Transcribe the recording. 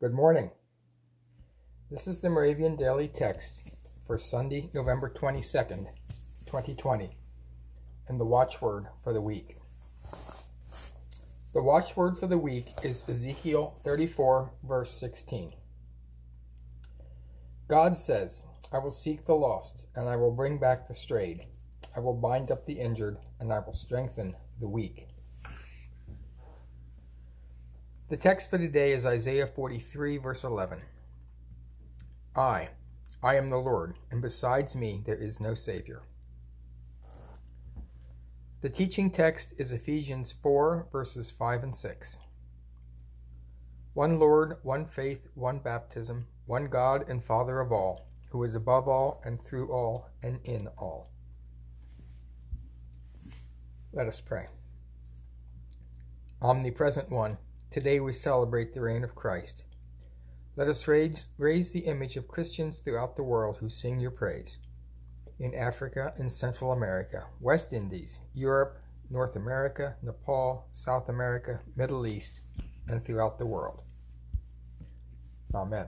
Good morning. This is the Moravian Daily Text for Sunday, November 22nd, 2020, and the watchword for the week. The watchword for the week is Ezekiel 34, verse 16. God says, I will seek the lost, and I will bring back the strayed. I will bind up the injured, and I will strengthen the weak. The text for today is Isaiah 43, verse 11. I, I am the Lord, and besides me there is no Savior. The teaching text is Ephesians 4, verses 5 and 6. One Lord, one faith, one baptism, one God and Father of all, who is above all and through all and in all. Let us pray. Omnipresent One, Today we celebrate the reign of Christ. Let us raise, raise the image of Christians throughout the world who sing your praise. In Africa and Central America, West Indies, Europe, North America, Nepal, South America, Middle East, and throughout the world. Amen.